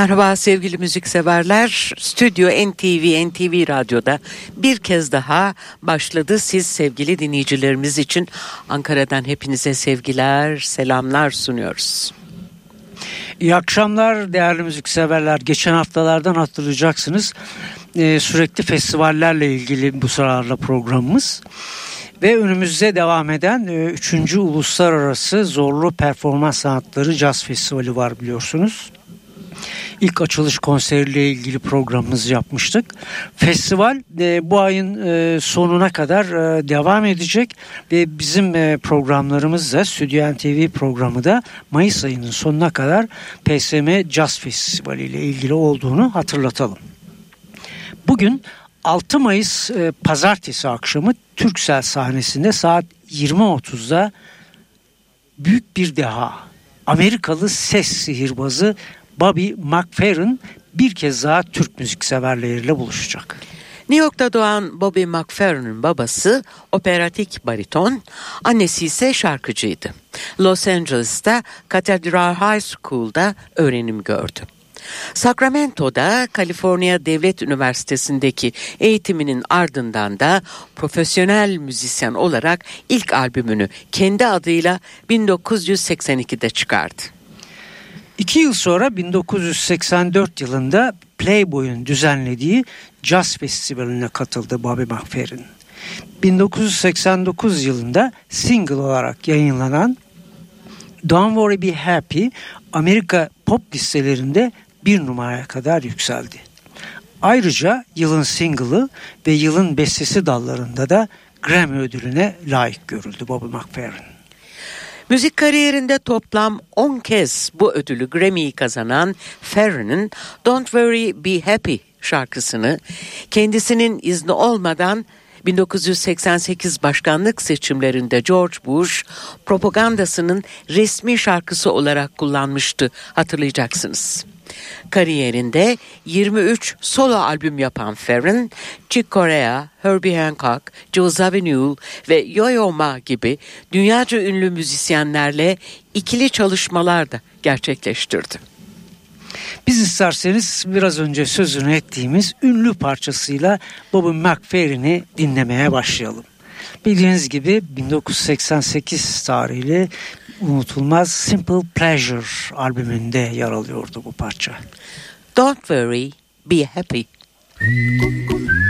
Merhaba sevgili müzikseverler. Stüdyo NTV, NTV Radyo'da bir kez daha başladı. Siz sevgili dinleyicilerimiz için Ankara'dan hepinize sevgiler, selamlar sunuyoruz. İyi akşamlar değerli müzikseverler. Geçen haftalardan hatırlayacaksınız. Ee, sürekli festivallerle ilgili bu sıralarla programımız. Ve önümüzde devam eden 3. E, Uluslararası Zorlu Performans Sanatları Caz Festivali var biliyorsunuz ilk açılış konseriyle ilgili programımızı yapmıştık. Festival e, bu ayın e, sonuna kadar e, devam edecek ve bizim e, programlarımız da Stüdyo TV programı da Mayıs ayının sonuna kadar PSM Jazz Festivali ile ilgili olduğunu hatırlatalım. Bugün 6 Mayıs e, pazartesi akşamı Türksel sahnesinde saat 20.30'da büyük bir deha Amerikalı ses sihirbazı Bobby McFerrin bir kez daha Türk müzik severleriyle buluşacak. New York'ta doğan Bobby McFerrin'in babası operatik bariton, annesi ise şarkıcıydı. Los Angeles'ta Cathedral High School'da öğrenim gördü. Sacramento'da Kaliforniya Devlet Üniversitesi'ndeki eğitiminin ardından da profesyonel müzisyen olarak ilk albümünü kendi adıyla 1982'de çıkardı. İki yıl sonra 1984 yılında Playboy'un düzenlediği Jazz Festivali'ne katıldı Bobby McFerrin. 1989 yılında single olarak yayınlanan Don't Worry Be Happy Amerika pop listelerinde bir numaraya kadar yükseldi. Ayrıca yılın single'ı ve yılın bestesi dallarında da Grammy ödülüne layık görüldü Bobby McFerrin. Müzik kariyerinde toplam 10 kez bu ödülü Grammy'yi kazanan Ferrin'in Don't Worry Be Happy şarkısını kendisinin izni olmadan 1988 başkanlık seçimlerinde George Bush propagandasının resmi şarkısı olarak kullanmıştı hatırlayacaksınız. Kariyerinde 23 solo albüm yapan Ferrin, Chick Corea, Herbie Hancock, Joe Zawinul ve Yo-Yo Ma gibi dünyaca ünlü müzisyenlerle ikili çalışmalar da gerçekleştirdi. Biz isterseniz biraz önce sözünü ettiğimiz ünlü parçasıyla Bobby McFerrin'i dinlemeye başlayalım. Bildiğiniz gibi 1988 tarihli unutulmaz Simple Pleasure albümünde yer alıyordu bu parça. Don't worry, be happy.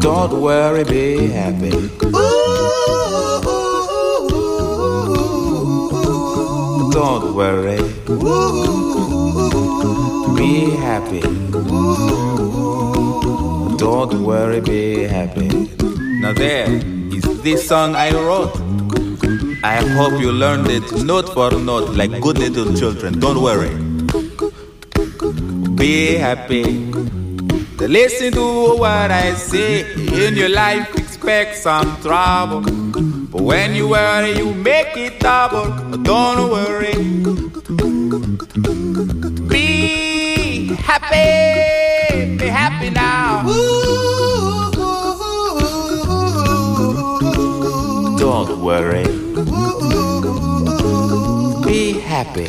Don't worry, be happy. Don't worry. Be happy. Don't worry, be happy. Now there is this song I wrote. I hope you learned it note for note like good little children. Don't worry. Be happy. Listen to what I say. In your life, expect some trouble. But when you worry, you make it double. Don't worry. Be happy. Be happy now. Don't worry. Be happy.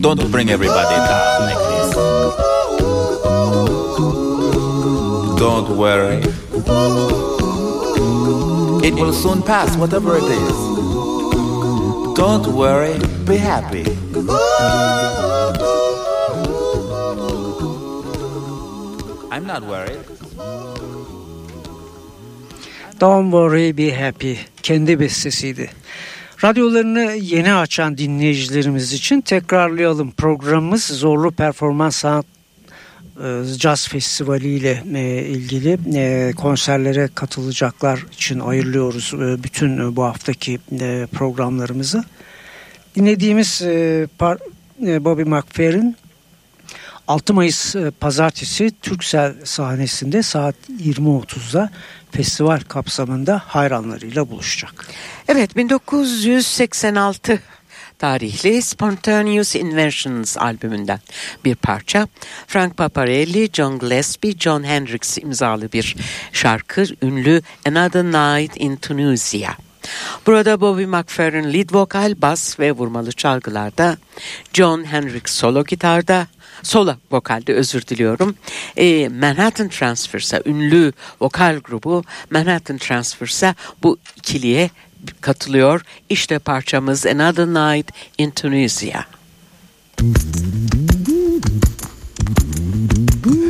Don't bring everybody down like this. Don't worry. It will soon pass, whatever it is. Don't worry, be happy. I'm not worried. Don't worry be happy. Kendi bestesiydi. Radyolarını yeni açan dinleyicilerimiz için tekrarlayalım. Programımız Zorlu Performans Sanat e, Jazz Festivali ile e, ilgili e, konserlere katılacaklar için ayırıyoruz bütün bu haftaki programlarımızı. Dinlediğimiz Bobby McFerrin 6 Mayıs pazartesi Türksel sahnesinde saat 20.30'da festival kapsamında hayranlarıyla buluşacak. Evet 1986 tarihli Spontaneous Inventions albümünden bir parça. Frank Paparelli, John Gillespie, John Hendricks imzalı bir şarkı ünlü Another Night in Tunisia. Burada Bobby McFerrin lead vokal, bas ve vurmalı çalgılarda, John Hendricks solo gitarda, solo vokalde özür diliyorum. E, Manhattan Transfers'a ünlü vokal grubu Manhattan Transfers'a bu ikiliye katılıyor. İşte parçamız Another Night in Tunisia.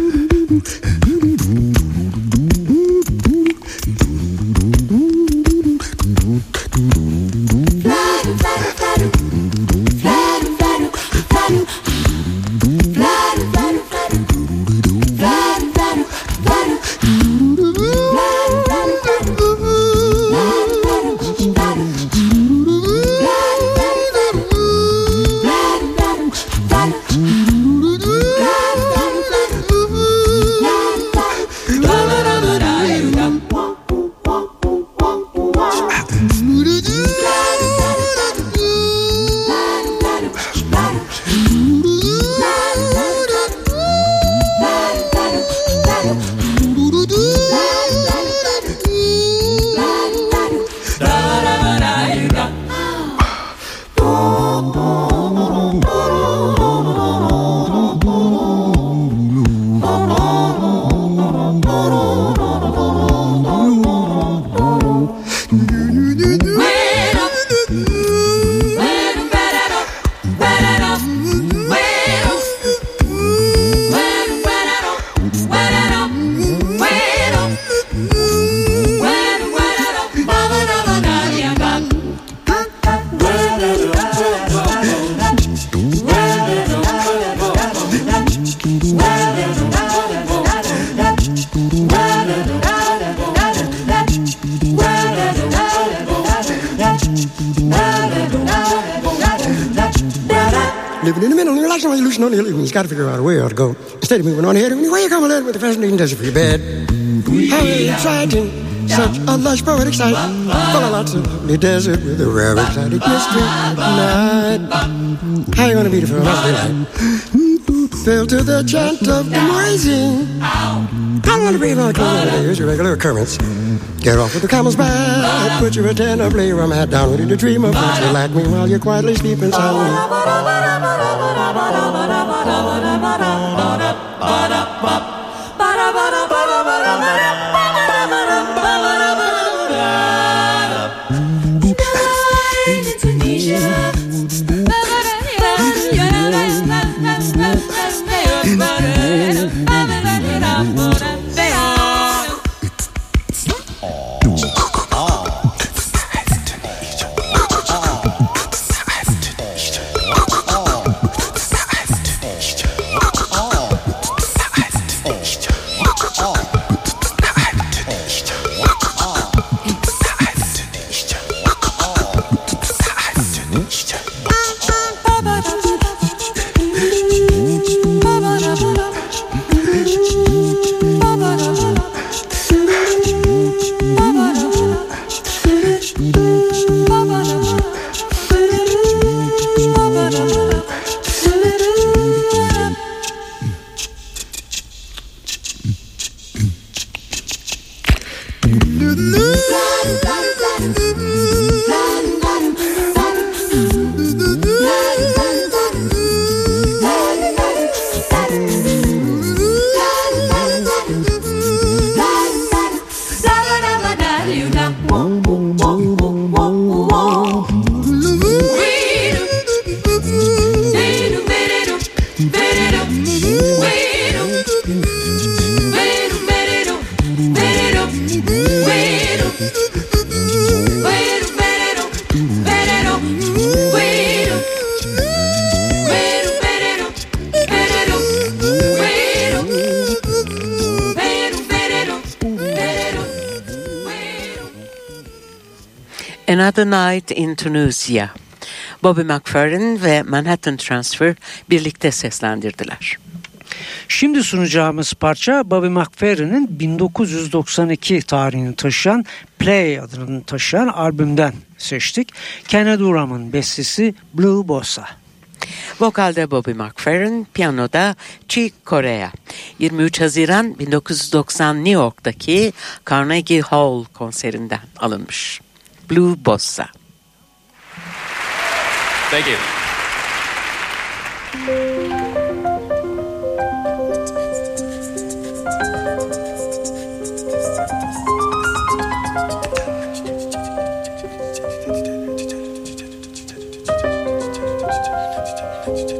You've got to figure out a way to go. Instead of moving on ahead, where you come along with the fascinating desert for your bed. How exciting! Such a lush poetic sight. Full of lots of lovely desert with a rare exotic mystery night. How you gonna be the first? Fell to the chant of the noisy. I want to the clean Here's your regular occurrence. Get off with the camel's back. Put your antenna, play your hat down, ready to dream of what you like me while you're quietly sleeping soundly. Another Night in Tunisia. Bobby McFerrin ve Manhattan Transfer birlikte seslendirdiler. Şimdi sunacağımız parça Bobby McFerrin'in 1992 tarihini taşıyan Play adını taşıyan albümden seçtik. Kenneth Uram'ın bestesi Blue Bossa. Vokalde Bobby McFerrin, piyanoda Chick Corea. 23 Haziran 1990 New York'taki Carnegie Hall konserinden alınmış. Blue Bossa. Thank you.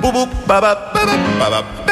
Boop boop ba ba ba ba ba ba.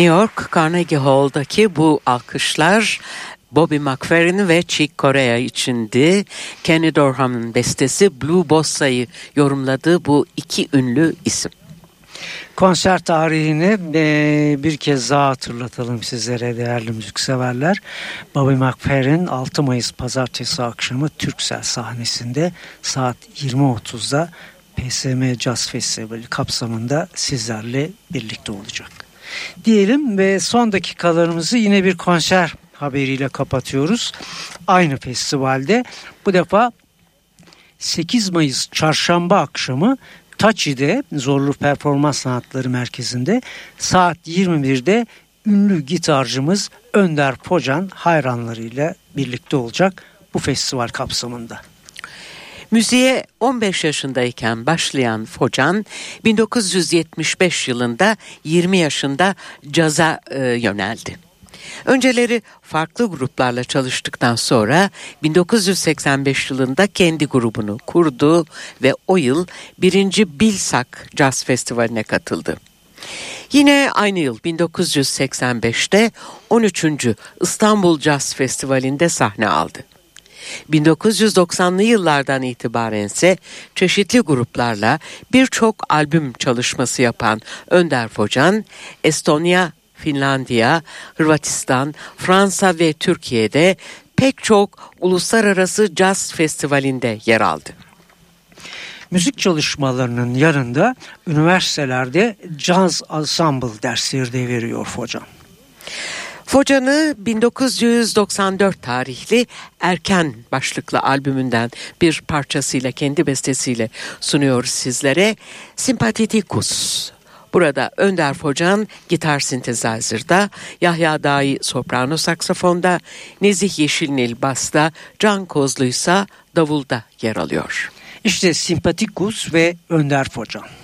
New York Carnegie Hall'daki bu alkışlar Bobby McFerrin ve Chick Corea içindi. Kenny Dorham'ın bestesi Blue Bossa'yı yorumladığı bu iki ünlü isim. Konser tarihini e, bir kez daha hatırlatalım sizlere değerli müzikseverler. Bobby McFerrin 6 Mayıs pazartesi akşamı Türksel sahnesinde saat 20.30'da PSM Jazz Festivali kapsamında sizlerle birlikte olacak. Diyelim ve son dakikalarımızı yine bir konser haberiyle kapatıyoruz. Aynı festivalde bu defa 8 Mayıs çarşamba akşamı Taçi'de Zorlu Performans Sanatları Merkezi'nde saat 21'de ünlü gitarcımız Önder Pocan hayranlarıyla birlikte olacak bu festival kapsamında. Müziğe 15 yaşındayken başlayan Focan 1975 yılında 20 yaşında caza e, yöneldi. Önceleri farklı gruplarla çalıştıktan sonra 1985 yılında kendi grubunu kurdu ve o yıl birinci Bilsak Jazz Festivali'ne katıldı. Yine aynı yıl 1985'te 13. İstanbul Jazz Festivali'nde sahne aldı. 1990'lı yıllardan itibaren ise çeşitli gruplarla birçok albüm çalışması yapan Önder Focan, Estonya, Finlandiya, Hırvatistan, Fransa ve Türkiye'de pek çok uluslararası caz festivalinde yer aldı. Müzik çalışmalarının yanında üniversitelerde caz ensemble dersleri de veriyor Focan. Focan'ı 1994 tarihli Erken başlıklı albümünden bir parçasıyla kendi bestesiyle sunuyoruz sizlere. Simpatitikus. Burada Önder Focan gitar sintezazırda, Yahya Dahi soprano saksafonda, Nezih Yeşilnil basta, Can Kozlu ise davulda yer alıyor. İşte Simpatikus ve Önder Focan.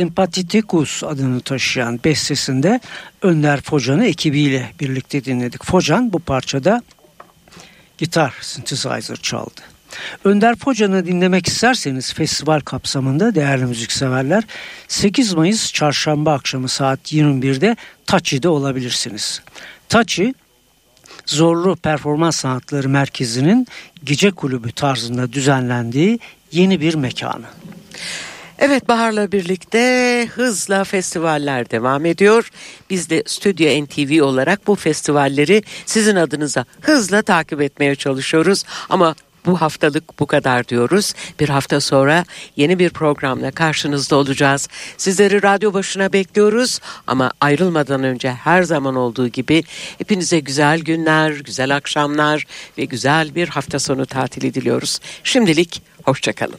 Sympathetikus adını taşıyan bestesinde Önder Focan'ı ekibiyle birlikte dinledik. Focan bu parçada gitar synthesizer çaldı. Önder Focan'ı dinlemek isterseniz festival kapsamında değerli müzikseverler 8 Mayıs çarşamba akşamı saat 21'de Taçi'de olabilirsiniz. Taçi Zorlu Performans Sanatları Merkezi'nin gece kulübü tarzında düzenlendiği yeni bir mekanı. Evet Bahar'la birlikte hızla festivaller devam ediyor. Biz de Stüdyo NTV olarak bu festivalleri sizin adınıza hızla takip etmeye çalışıyoruz. Ama bu haftalık bu kadar diyoruz. Bir hafta sonra yeni bir programla karşınızda olacağız. Sizleri radyo başına bekliyoruz ama ayrılmadan önce her zaman olduğu gibi hepinize güzel günler, güzel akşamlar ve güzel bir hafta sonu tatili diliyoruz. Şimdilik hoşçakalın.